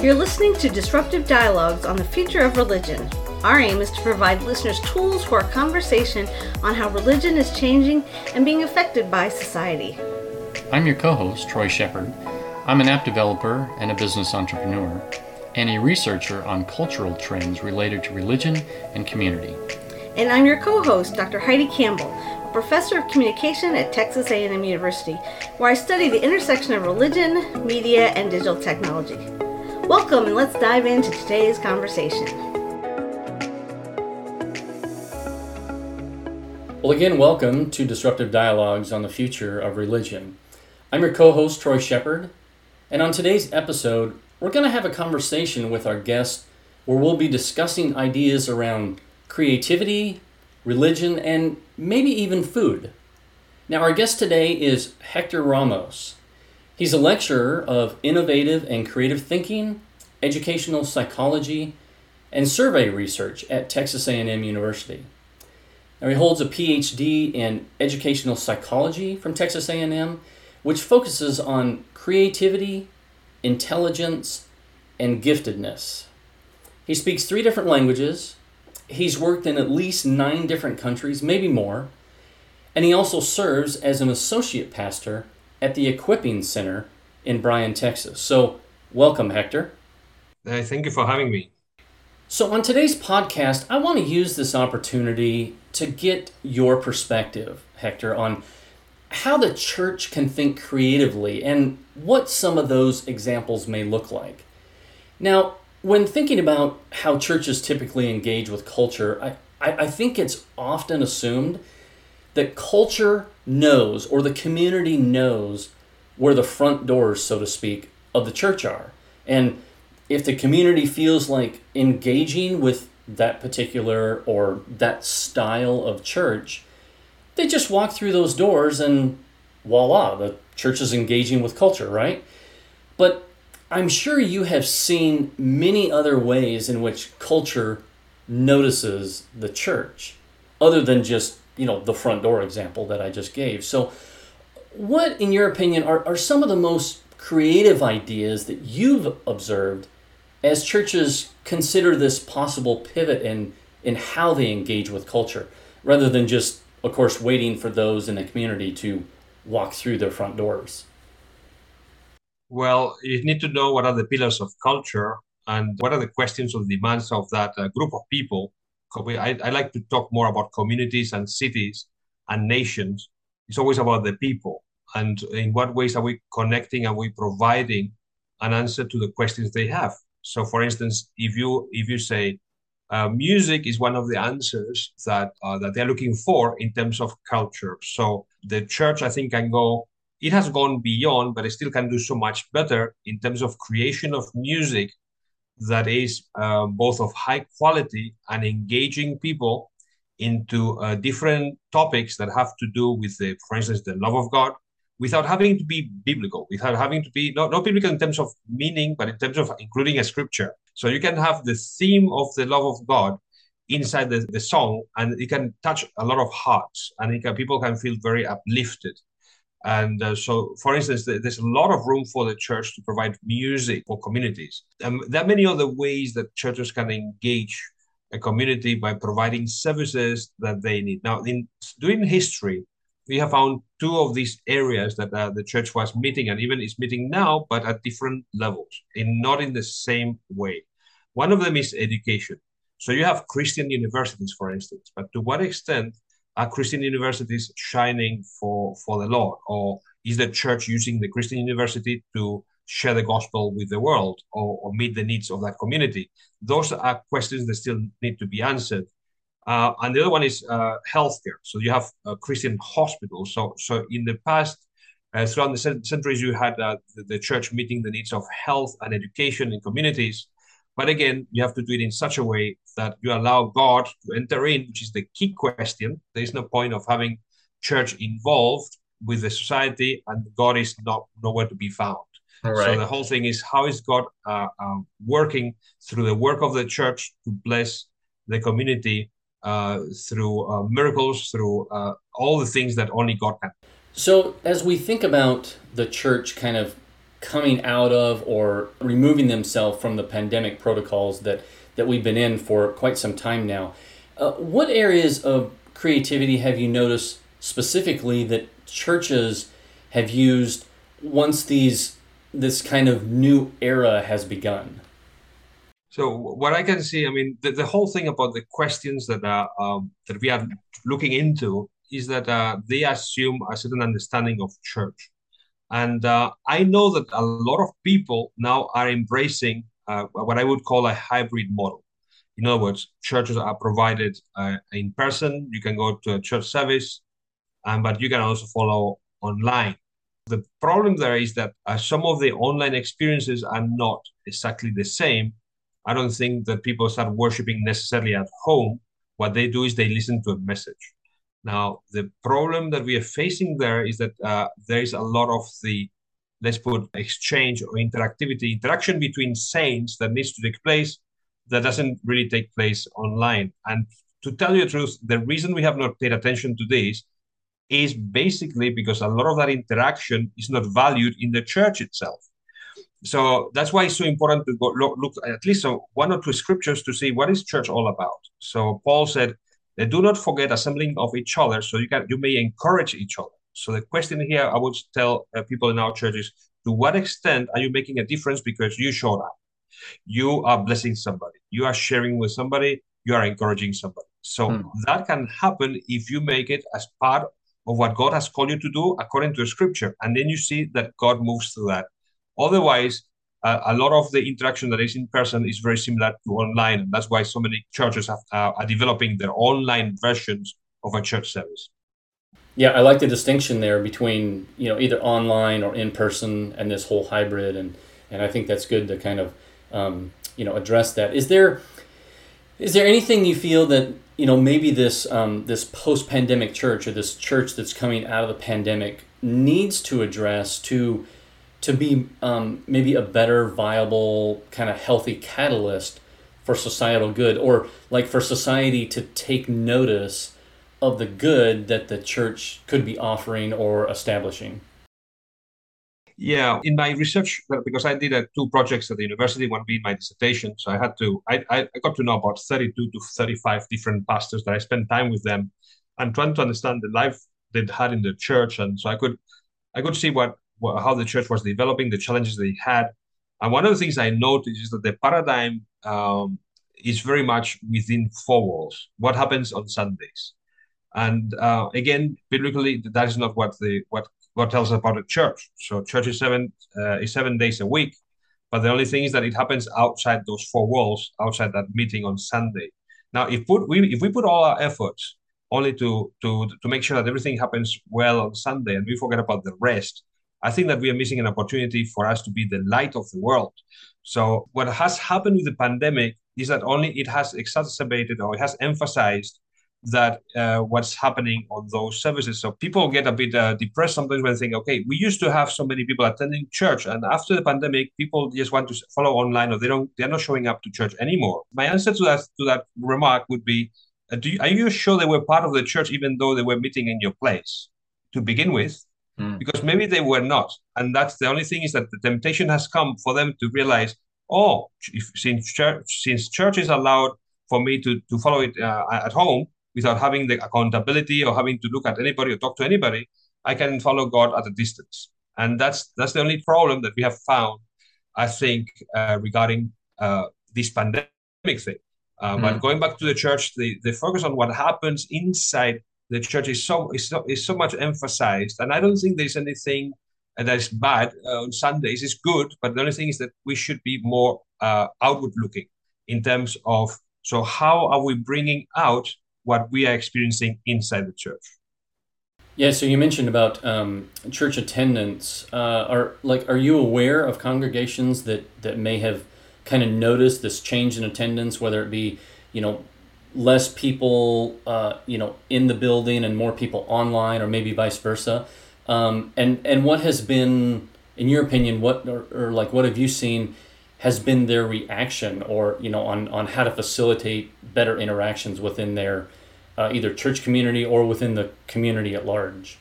You're listening to Disruptive Dialogues on the Future of Religion. Our aim is to provide listeners tools for a conversation on how religion is changing and being affected by society. I'm your co host, Troy Shepard. I'm an app developer and a business entrepreneur, and a researcher on cultural trends related to religion and community. And I'm your co-host, Dr. Heidi Campbell, a professor of communication at Texas A&M University, where I study the intersection of religion, media, and digital technology. Welcome, and let's dive into today's conversation. Well, again, welcome to Disruptive Dialogues on the Future of Religion. I'm your co host, Troy Shepard, and on today's episode, we're going to have a conversation with our guest where we'll be discussing ideas around creativity, religion, and maybe even food. Now, our guest today is Hector Ramos. He's a lecturer of innovative and creative thinking, educational psychology, and survey research at Texas A&M University. Now, he holds a PhD in educational psychology from Texas A&M, which focuses on creativity, intelligence, and giftedness. He speaks three different languages. He's worked in at least nine different countries, maybe more. And he also serves as an associate pastor at the Equipping Center in Bryan, Texas. So, welcome, Hector. Uh, thank you for having me. So, on today's podcast, I want to use this opportunity to get your perspective, Hector, on how the church can think creatively and what some of those examples may look like. Now, when thinking about how churches typically engage with culture, I, I, I think it's often assumed that culture knows or the community knows where the front doors, so to speak, of the church are. And if the community feels like engaging with that particular or that style of church, they just walk through those doors and voila, the church is engaging with culture, right? But I'm sure you have seen many other ways in which culture notices the church, other than just you know the front door example that I just gave. So, what, in your opinion, are, are some of the most creative ideas that you've observed as churches consider this possible pivot in in how they engage with culture, rather than just, of course, waiting for those in the community to walk through their front doors? Well, you need to know what are the pillars of culture and what are the questions or demands of that uh, group of people I, I like to talk more about communities and cities and nations. It's always about the people and in what ways are we connecting are we providing an answer to the questions they have so for instance if you if you say uh, music is one of the answers that uh, that they're looking for in terms of culture so the church i think can go it has gone beyond but it still can do so much better in terms of creation of music that is uh, both of high quality and engaging people into uh, different topics that have to do with, the, for instance, the love of God, without having to be biblical, without having to be not, not biblical in terms of meaning, but in terms of including a scripture. So you can have the theme of the love of God inside the, the song, and it can touch a lot of hearts, and can, people can feel very uplifted. And uh, so, for instance, there's a lot of room for the church to provide music for communities. And there are many other ways that churches can engage a community by providing services that they need. Now, in during history, we have found two of these areas that uh, the church was meeting and even is meeting now, but at different levels, in not in the same way. One of them is education. So you have Christian universities, for instance, but to what extent are Christian universities shining for, for the Lord? Or is the church using the Christian university to share the gospel with the world or, or meet the needs of that community? Those are questions that still need to be answered. Uh, and the other one is uh, healthcare. So you have a Christian hospitals. So, so in the past, uh, throughout the centuries, you had uh, the, the, church meeting the needs of health and education in communities. But again, you have to do it in such a way that you allow God to enter in, which is the key question. There is no point of having church involved with the society, and God is not nowhere to be found. Right. So the whole thing is how is God uh, uh, working through the work of the church to bless the community uh, through uh, miracles, through uh, all the things that only God can. So as we think about the church kind of coming out of or removing themselves from the pandemic protocols that, that we've been in for quite some time now. Uh, what areas of creativity have you noticed specifically that churches have used once these this kind of new era has begun? So what I can see, I mean, the, the whole thing about the questions that are um, that we are looking into is that uh, they assume a certain understanding of church, and uh, I know that a lot of people now are embracing uh, what I would call a hybrid model. In other words, churches are provided uh, in person. You can go to a church service, um, but you can also follow online. The problem there is that uh, some of the online experiences are not exactly the same. I don't think that people start worshiping necessarily at home. What they do is they listen to a message. Now, the problem that we are facing there is that uh, there is a lot of the, let's put, exchange or interactivity, interaction between saints that needs to take place that doesn't really take place online. And to tell you the truth, the reason we have not paid attention to this is basically because a lot of that interaction is not valued in the church itself. So that's why it's so important to go look, look at least one or two scriptures to see what is church all about. So Paul said, "Do not forget assembling of each other, so you can you may encourage each other." So the question here, I would tell uh, people in our churches: To what extent are you making a difference because you showed up? You are blessing somebody. You are sharing with somebody. You are encouraging somebody. So hmm. that can happen if you make it as part of what God has called you to do according to the scripture. And then you see that God moves through that. Otherwise, uh, a lot of the interaction that is in person is very similar to online. And that's why so many churches have, uh, are developing their online versions of a church service. Yeah, I like the distinction there between you know either online or in person and this whole hybrid, and and I think that's good to kind of um, you know address that. Is there is there anything you feel that you know maybe this um, this post pandemic church or this church that's coming out of the pandemic needs to address to to be um, maybe a better viable kind of healthy catalyst for societal good or like for society to take notice of the good that the church could be offering or establishing yeah, in my research, because I did uh, two projects at the university, one being my dissertation, so I had to, I, I got to know about 32 to 35 different pastors that I spent time with them and trying to understand the life they'd had in the church. And so I could, I could see what, what how the church was developing, the challenges they had. And one of the things I noticed is that the paradigm um, is very much within four walls. What happens on Sundays? And uh, again, biblically, that is not what the what God tells us about a church. So church is seven uh, is seven days a week, but the only thing is that it happens outside those four walls, outside that meeting on Sunday. Now, if put we if we put all our efforts only to to to make sure that everything happens well on Sunday and we forget about the rest, I think that we are missing an opportunity for us to be the light of the world. So what has happened with the pandemic is that only it has exacerbated or it has emphasized that uh, what's happening on those services. So people get a bit uh, depressed sometimes when they think, okay, we used to have so many people attending church, and after the pandemic, people just want to follow online, or they don't, they're not showing up to church anymore. My answer to that to that remark would be, uh, do you, are you sure they were part of the church even though they were meeting in your place to begin with? Mm. Because maybe they were not, and that's the only thing is that the temptation has come for them to realize, oh, if, since church since church is allowed for me to to follow it uh, at home without having the accountability or having to look at anybody or talk to anybody, I can follow God at a distance. And that's that's the only problem that we have found, I think, uh, regarding uh, this pandemic thing. Uh, mm. But going back to the church, the, the focus on what happens inside the church is so is so, is so much emphasized, and I don't think there's anything that is bad uh, on Sundays. It's good, but the only thing is that we should be more uh, outward looking in terms of so how are we bringing out what we are experiencing inside the church. Yeah, so you mentioned about um, church attendance. Uh, are like, are you aware of congregations that that may have kind of noticed this change in attendance, whether it be, you know, less people, uh, you know, in the building and more people online, or maybe vice versa? Um, and and what has been, in your opinion, what or, or like what have you seen has been their reaction, or you know, on on how to facilitate better interactions within their uh, either church community or within the community at large?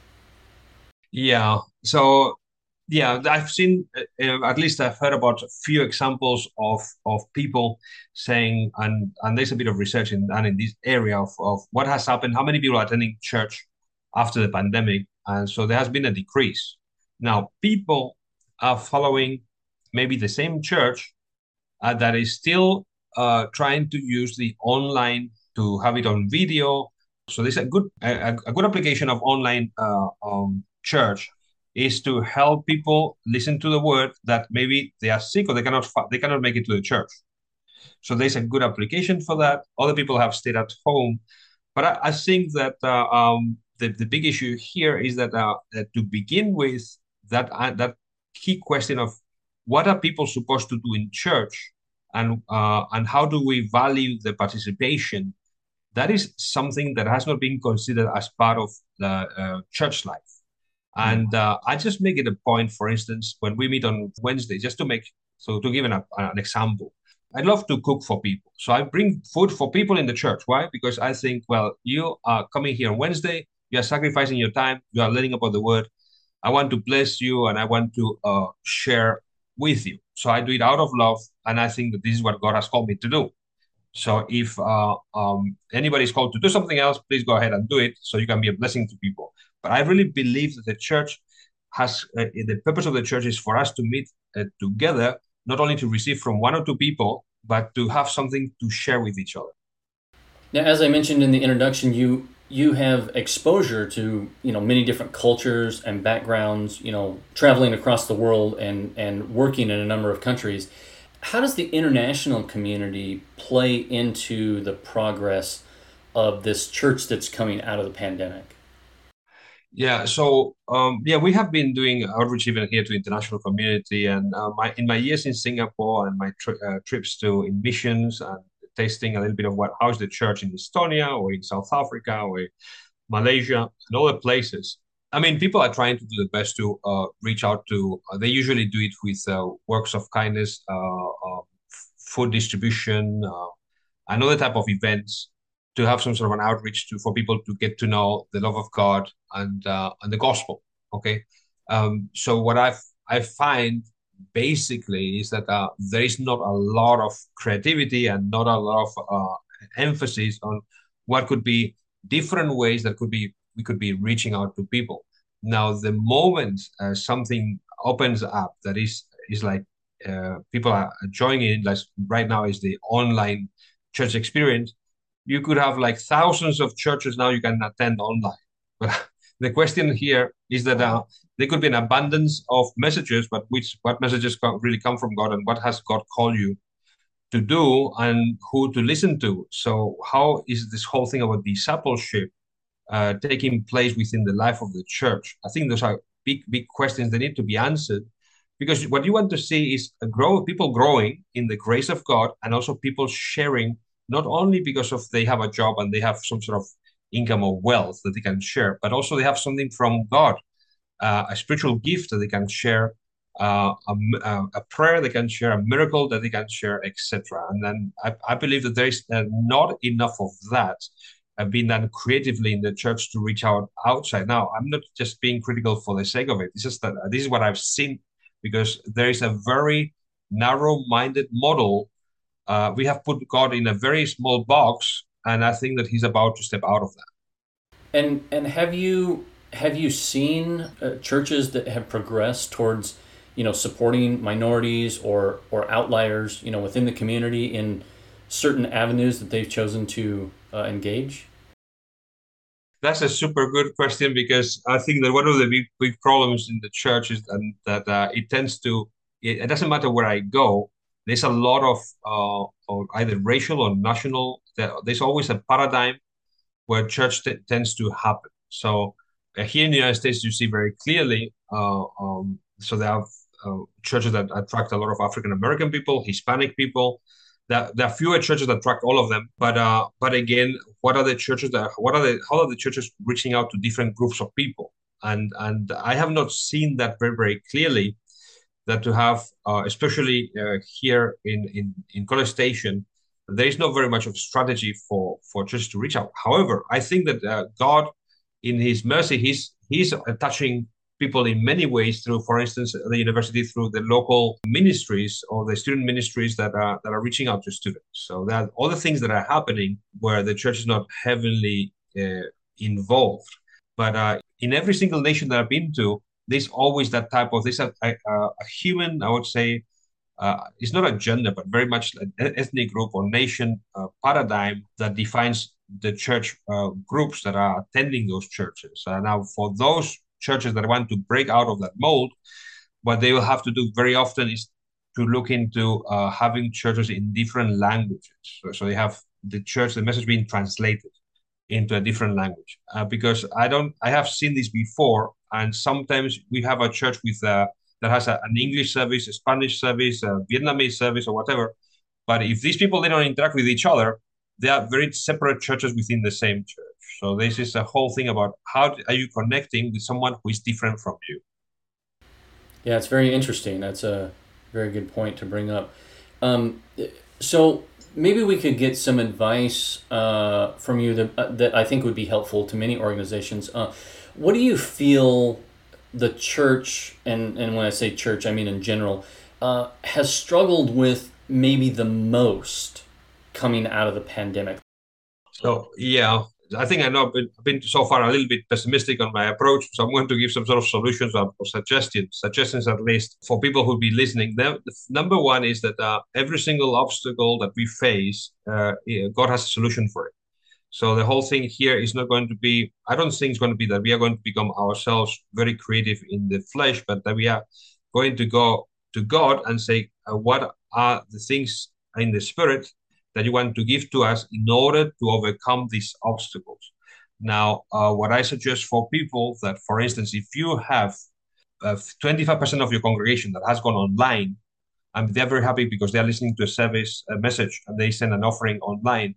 Yeah. So yeah, I've seen uh, at least I've heard about a few examples of of people saying, and and there's a bit of research in and in this area of of what has happened, how many people are attending church after the pandemic, and so there has been a decrease. Now people are following maybe the same church uh, that is still uh, trying to use the online to have it on video. So there's a good a, a good application of online uh, um, church is to help people listen to the word that maybe they are sick or they cannot they cannot make it to the church. So there's a good application for that. Other people have stayed at home, but I, I think that uh, um, the the big issue here is that, uh, that to begin with that uh, that key question of what are people supposed to do in church and uh, and how do we value the participation that is something that has not been considered as part of the uh, church life and uh, I just make it a point, for instance, when we meet on Wednesday, just to make, so to give an, an example, I love to cook for people. So I bring food for people in the church. Why? Because I think, well, you are coming here on Wednesday, you are sacrificing your time, you are learning about the word. I want to bless you and I want to uh, share with you. So I do it out of love. And I think that this is what God has called me to do. So if uh, um, anybody is called to do something else, please go ahead and do it so you can be a blessing to people. But I really believe that the church has uh, the purpose of the church is for us to meet uh, together, not only to receive from one or two people, but to have something to share with each other. Now, as I mentioned in the introduction, you you have exposure to you know many different cultures and backgrounds. You know, traveling across the world and and working in a number of countries. How does the international community play into the progress of this church that's coming out of the pandemic? Yeah, so um, yeah, we have been doing outreach even here to international community, and uh, my in my years in Singapore and my tri- uh, trips to in missions and tasting a little bit of what how's the church in Estonia or in South Africa or Malaysia and other places. I mean, people are trying to do the best to uh, reach out to. Uh, they usually do it with uh, works of kindness, uh, um, food distribution, and other type of events to have some sort of an outreach to for people to get to know the love of God and uh, and the gospel. Okay, um, so what I I find basically is that uh, there is not a lot of creativity and not a lot of uh, emphasis on what could be different ways that could be we could be reaching out to people. Now, the moment uh, something opens up that is is like uh, people are joining in, like right now is the online church experience you could have like thousands of churches now you can attend online. But the question here is that uh, there could be an abundance of messages, but which what messages really come from God and what has God called you to do and who to listen to. So how is this whole thing about discipleship uh, taking place within the life of the church? I think those are big, big questions that need to be answered because what you want to see is grow people growing in the grace of God and also people sharing not only because of they have a job and they have some sort of income or wealth that they can share, but also they have something from God, uh, a spiritual gift that they can share, uh, a, a, prayer they can share, a miracle that they can share, etc. And then I, I, believe that there is uh, not enough of that uh, being done creatively in the church to reach out outside. Now, I'm not just being critical for the sake of it. It's just that this is what I've seen because there is a very narrow-minded model uh, we have put God in a very small box, and I think that He's about to step out of that. And and have you have you seen uh, churches that have progressed towards you know supporting minorities or or outliers you know within the community in certain avenues that they've chosen to uh, engage? That's a super good question because I think that one of the big big problems in the church is that uh, it tends to it, it doesn't matter where I go there's a lot of uh, either racial or national. There's always a paradigm where church t- tends to happen. So uh, here in the United States, you see very clearly. Uh, um, so there are uh, churches that attract a lot of African American people, Hispanic people. There, there are fewer churches that track all of them. But uh, but again, what are the churches that? What are the? How are the churches reaching out to different groups of people? And and I have not seen that very very clearly that to have, uh, especially uh, here in, in, in College Station, there is not very much of strategy for, for churches to reach out. However, I think that uh, God, in His mercy, He's He's touching people in many ways through, for instance, the university through the local ministries or the student ministries that are that are reaching out to students. So that all the things that are happening where the church is not heavily uh, involved. But uh, in every single nation that I've been to, there's always that type of this a, a, a human, I would say, uh, it's not a gender, but very much an ethnic group or nation uh, paradigm that defines the church uh, groups that are attending those churches. Now, for those churches that want to break out of that mold, what they will have to do very often is to look into uh, having churches in different languages. So, so, they have the church, the message being translated into a different language. Uh, because I don't, I have seen this before, and sometimes we have a church with a that has a, an English service, a Spanish service, a Vietnamese service, or whatever. But if these people they don't interact with each other, they are very separate churches within the same church. So this is a whole thing about how are you connecting with someone who is different from you. Yeah, it's very interesting. That's a very good point to bring up. Um, so maybe we could get some advice uh, from you that, uh, that I think would be helpful to many organizations. Uh, what do you feel the church, and, and when I say church, I mean in general, uh, has struggled with maybe the most coming out of the pandemic? So, yeah, I think I know I've been, been, so far a little bit pessimistic on my approach. So I'm going to give some sort of solutions or, or suggestions, suggestions at least for people who'll be listening. The number one is that uh, every single obstacle that we face, uh, God has a solution for it. So the whole thing here is not going to be, I don't think it's going to be that we are going to become ourselves very creative in the flesh, but that we are going to go to God and say, uh, what are the things in the spirit that you want to give to us in order to overcome these obstacles? Now, uh, what I suggest for people that, for instance, if you have uh, 25% of your congregation that has gone online, and they're very happy because they're listening to a service, a message, and they send an offering online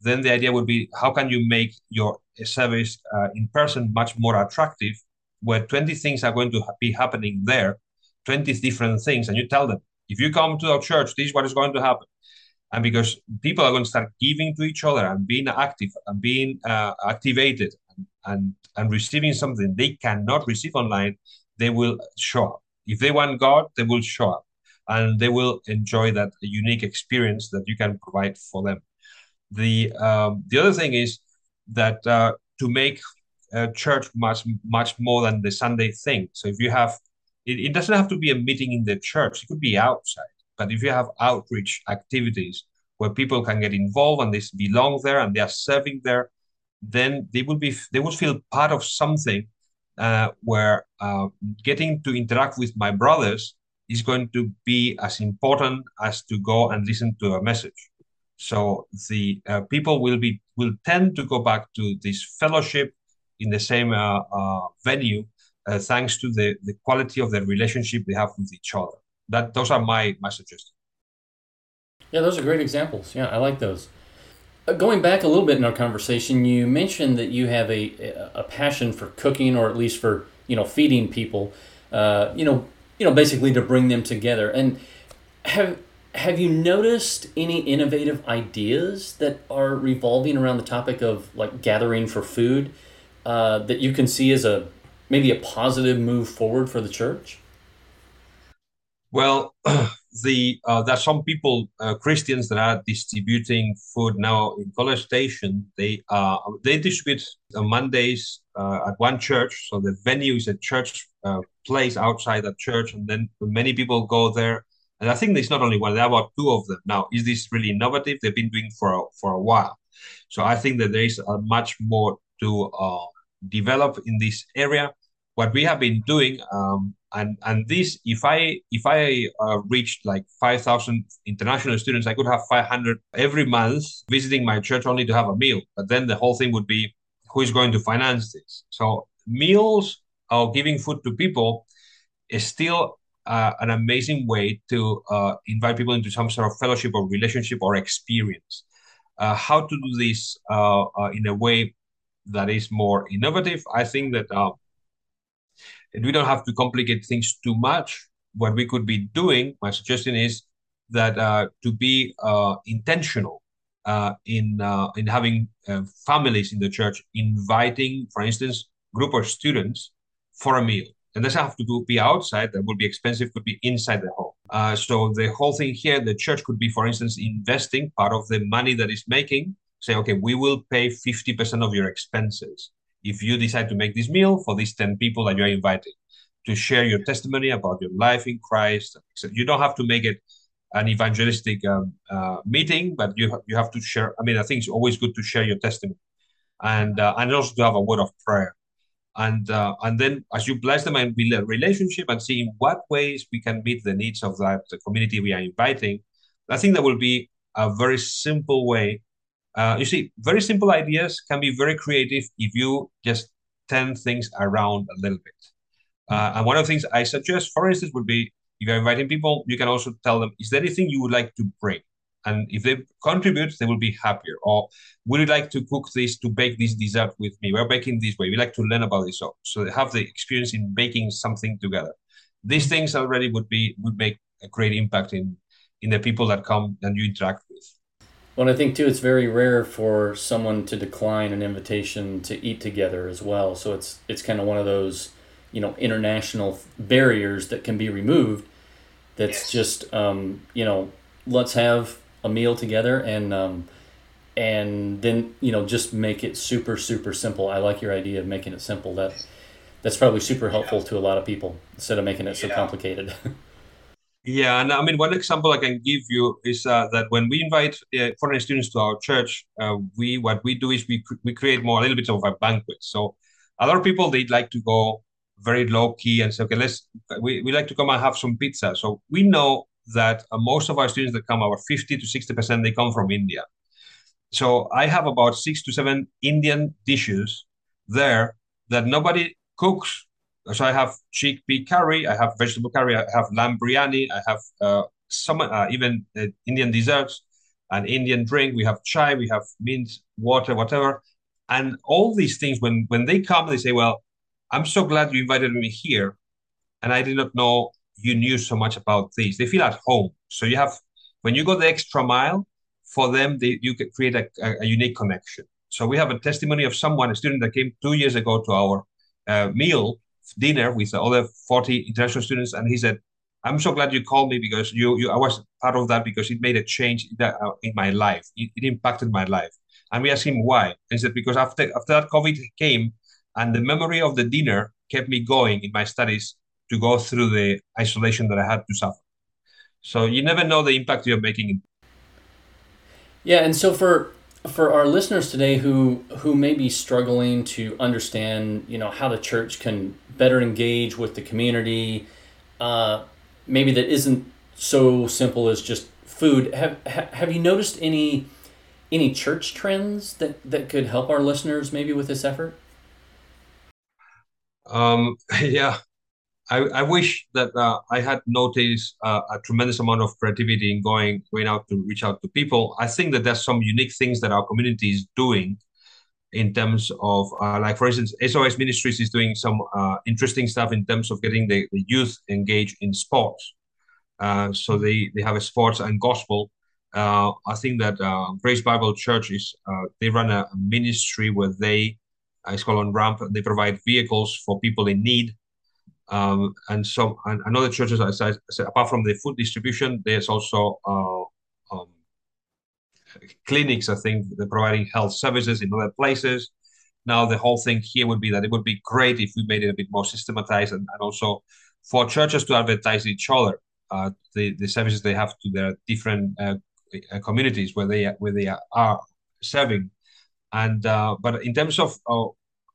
then the idea would be how can you make your service uh, in person much more attractive where 20 things are going to be happening there 20 different things and you tell them if you come to our church this is what is going to happen and because people are going to start giving to each other and being active and being uh, activated and, and receiving something they cannot receive online they will show up if they want god they will show up and they will enjoy that unique experience that you can provide for them the um, the other thing is that uh, to make a church much much more than the Sunday thing. So if you have, it, it doesn't have to be a meeting in the church. It could be outside. But if you have outreach activities where people can get involved and they belong there and they are serving there, then they will be they would feel part of something uh, where uh, getting to interact with my brothers is going to be as important as to go and listen to a message. So the uh, people will be will tend to go back to this fellowship in the same uh, uh, venue, uh, thanks to the the quality of the relationship they have with each other. That those are my my suggestions. Yeah, those are great examples. Yeah, I like those. Uh, going back a little bit in our conversation, you mentioned that you have a a passion for cooking, or at least for you know feeding people. Uh, you know, you know, basically to bring them together. And have have you noticed any innovative ideas that are revolving around the topic of like gathering for food uh, that you can see as a maybe a positive move forward for the church? Well, the uh, there are some people, uh, Christians, that are distributing food now in College Station. They uh, they distribute on Mondays uh, at one church, so the venue is a church uh, place outside that church, and then many people go there and I think there's not only one, there are about two of them. Now, is this really innovative? They've been doing for a, for a while. So I think that there is much more to uh, develop in this area. What we have been doing, um, and and this, if I if I uh, reached like five thousand international students, I could have five hundred every month visiting my church only to have a meal. But then the whole thing would be, who is going to finance this? So meals or giving food to people is still uh, an amazing way to uh, invite people into some sort of fellowship or relationship or experience. Uh, how to do this uh, uh, in a way that is more innovative? I think that uh, we don't have to complicate things too much. What we could be doing, my suggestion is that to be intentional in in having families in the church, inviting, for instance, group of students for a meal and doesn't have to be outside. That would be expensive. Could be inside the home. Uh, so the whole thing here, the church could be, for instance, investing part of the money that is making. Say, okay, we will pay fifty percent of your expenses if you decide to make this meal for these ten people that you are inviting to share your testimony about your life in Christ. So you don't have to make it an evangelistic um, uh, meeting, but you ha- you have to share. I mean, I think it's always good to share your testimony, and uh, and also to have a word of prayer and uh, and then as you bless them and build a relationship and see in what ways we can meet the needs of that community we are inviting i think that will be a very simple way uh, you see very simple ideas can be very creative if you just turn things around a little bit uh, and one of the things i suggest for instance would be if you're inviting people you can also tell them is there anything you would like to bring and if they contribute, they will be happier. Or would you like to cook this to bake this dessert with me? We're baking this way. We like to learn about this. So, so they have the experience in baking something together. These things already would be would make a great impact in in the people that come and you interact with. Well, I think too, it's very rare for someone to decline an invitation to eat together as well. So it's it's kind of one of those, you know, international barriers that can be removed. That's yes. just, um, you know, let's have a meal together and um, and then you know just make it super super simple. I like your idea of making it simple. That that's probably super helpful to a lot of people instead of making it so yeah. complicated. yeah, and I mean one example I can give you is uh, that when we invite uh, foreign students to our church, uh, we what we do is we we create more a little bit of a banquet. So a lot of people they'd like to go very low key and say, okay, let's we, we like to come and have some pizza. So we know that uh, most of our students that come, our 50 to 60%, they come from India. So I have about six to seven Indian dishes there that nobody cooks. So I have chickpea curry, I have vegetable curry, I have lamb biryani, I have uh, some uh, even uh, Indian desserts, an Indian drink. We have chai, we have mint water, whatever. And all these things, when when they come, they say, "Well, I'm so glad you invited me here, and I did not know you knew so much about this. They feel at home. So you have when you go the extra mile for them, they, you can create a, a, a unique connection. So we have a testimony of someone, a student that came two years ago to our uh, meal dinner with the other 40 international students, and he said, "I'm so glad you called me because you, you I was part of that because it made a change in, that, uh, in my life. It, it, impacted my life." And we asked him why. He said, "Because after after that COVID came, and the memory of the dinner kept me going in my studies to go through the isolation that I had to suffer. So you never know the impact you're making. Yeah, and so for for our listeners today who who may be struggling to understand, you know, how the church can better engage with the community, uh, maybe that isn't so simple as just food. Have have you noticed any any church trends that that could help our listeners maybe with this effort? Um, yeah, I, I wish that uh, I had noticed uh, a tremendous amount of creativity in going going out to reach out to people. I think that there's some unique things that our community is doing in terms of, uh, like for instance, SOS Ministries is doing some uh, interesting stuff in terms of getting the, the youth engaged in sports. Uh, so they, they have a sports and gospel. Uh, I think that Grace Bible Church is they run a ministry where they it's called on ramp. They provide vehicles for people in need um, and so and another churches, as I said, apart from the food distribution, there's also uh, clinics. I think they're providing health services in other places. Now the whole thing here would be that it would be great if we made it a bit more systematized and, and also for churches to advertise each other, uh, the the services they have to their different uh, uh communities where they where they are serving. And uh, but in terms of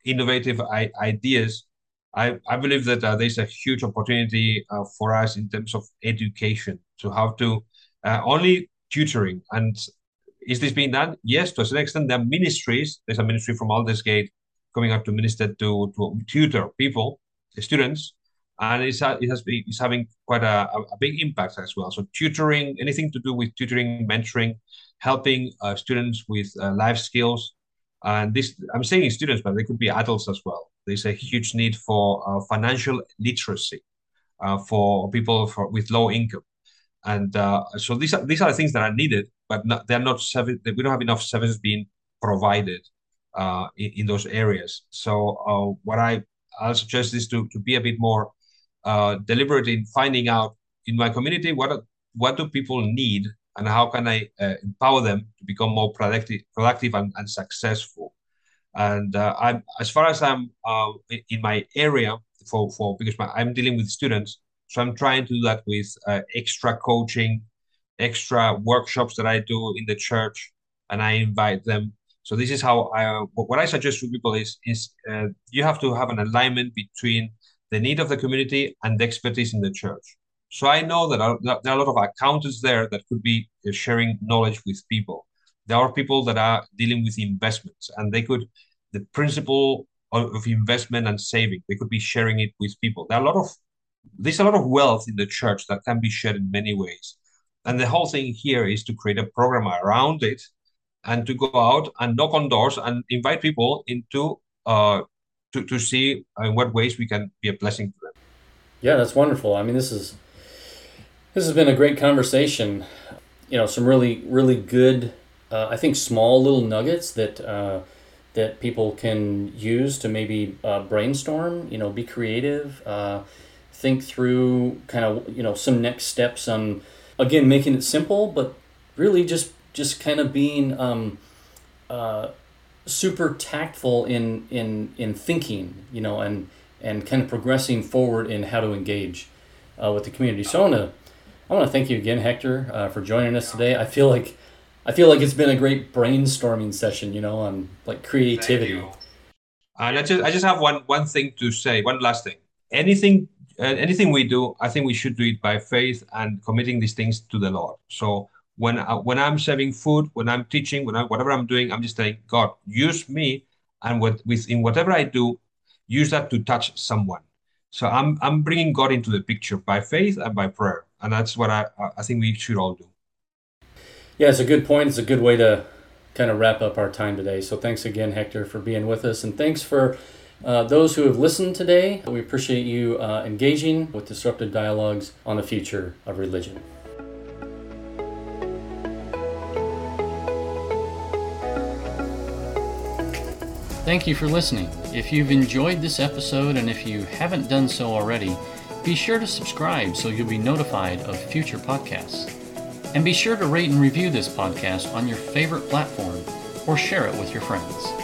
innovative ideas I, I believe that uh, there's a huge opportunity uh, for us in terms of education to how to uh, only tutoring. And is this being done? Yes, to a certain extent. There are ministries. There's a ministry from Aldersgate coming up to minister to, to tutor people, students, and it's, it has been, it's having quite a, a big impact as well. So tutoring, anything to do with tutoring, mentoring, helping uh, students with uh, life skills. And this, I'm saying students, but they could be adults as well there's a huge need for uh, financial literacy uh, for people for, with low income. And uh, so these are these are the things that are needed, but not, they're not service. We don't have enough services being provided uh, in, in, those areas. So uh, what I I'll suggest is to, to be a bit more uh, deliberate in finding out in my community what what do people need and how can I uh, empower them to become more productive, productive and, and successful. And uh, I'm as far as I'm uh, in my area for for because my, I'm dealing with students, so I'm trying to do that with extra coaching, extra workshops that I do in the church, and I invite them. So this is how I what I suggest to people is is uh, you have to have an alignment between the need of the community and the expertise in the church. So I know that there are a lot of accountants there that could be uh, sharing knowledge with people. There are people that are dealing with investments, and they could the principle of investment and saving. They could be sharing it with people. There are a lot of there's a lot of wealth in the church that can be shared in many ways. And the whole thing here is to create a program around it and to go out and knock on doors and invite people into uh, to, to see in what ways we can be a blessing to them. Yeah, that's wonderful. I mean, this is this has been a great conversation. You know, some really really good, uh, I think, small little nuggets that uh, that people can use to maybe uh, brainstorm. You know, be creative, uh, think through kind of you know some next steps on again making it simple, but really just just kind of being um, uh, super tactful in in in thinking. You know, and and kind of progressing forward in how to engage uh, with the community. So I want to I want to thank you again, Hector, uh, for joining us today. I feel like I feel like it's been a great brainstorming session, you know, on like creativity. And I just I just have one one thing to say, one last thing. Anything uh, anything we do, I think we should do it by faith and committing these things to the Lord. So when I, when I'm serving food, when I'm teaching, when I, whatever I'm doing, I'm just saying, God, use me, and with, with in whatever I do, use that to touch someone. So I'm I'm bringing God into the picture by faith and by prayer, and that's what I I think we should all do. Yeah, it's a good point. It's a good way to kind of wrap up our time today. So thanks again, Hector, for being with us, and thanks for uh, those who have listened today. We appreciate you uh, engaging with disruptive dialogues on the future of religion. Thank you for listening. If you've enjoyed this episode and if you haven't done so already, be sure to subscribe so you'll be notified of future podcasts. And be sure to rate and review this podcast on your favorite platform or share it with your friends.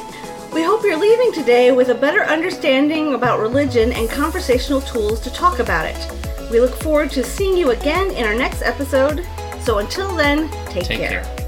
We hope you're leaving today with a better understanding about religion and conversational tools to talk about it. We look forward to seeing you again in our next episode. So until then, take, take care. care.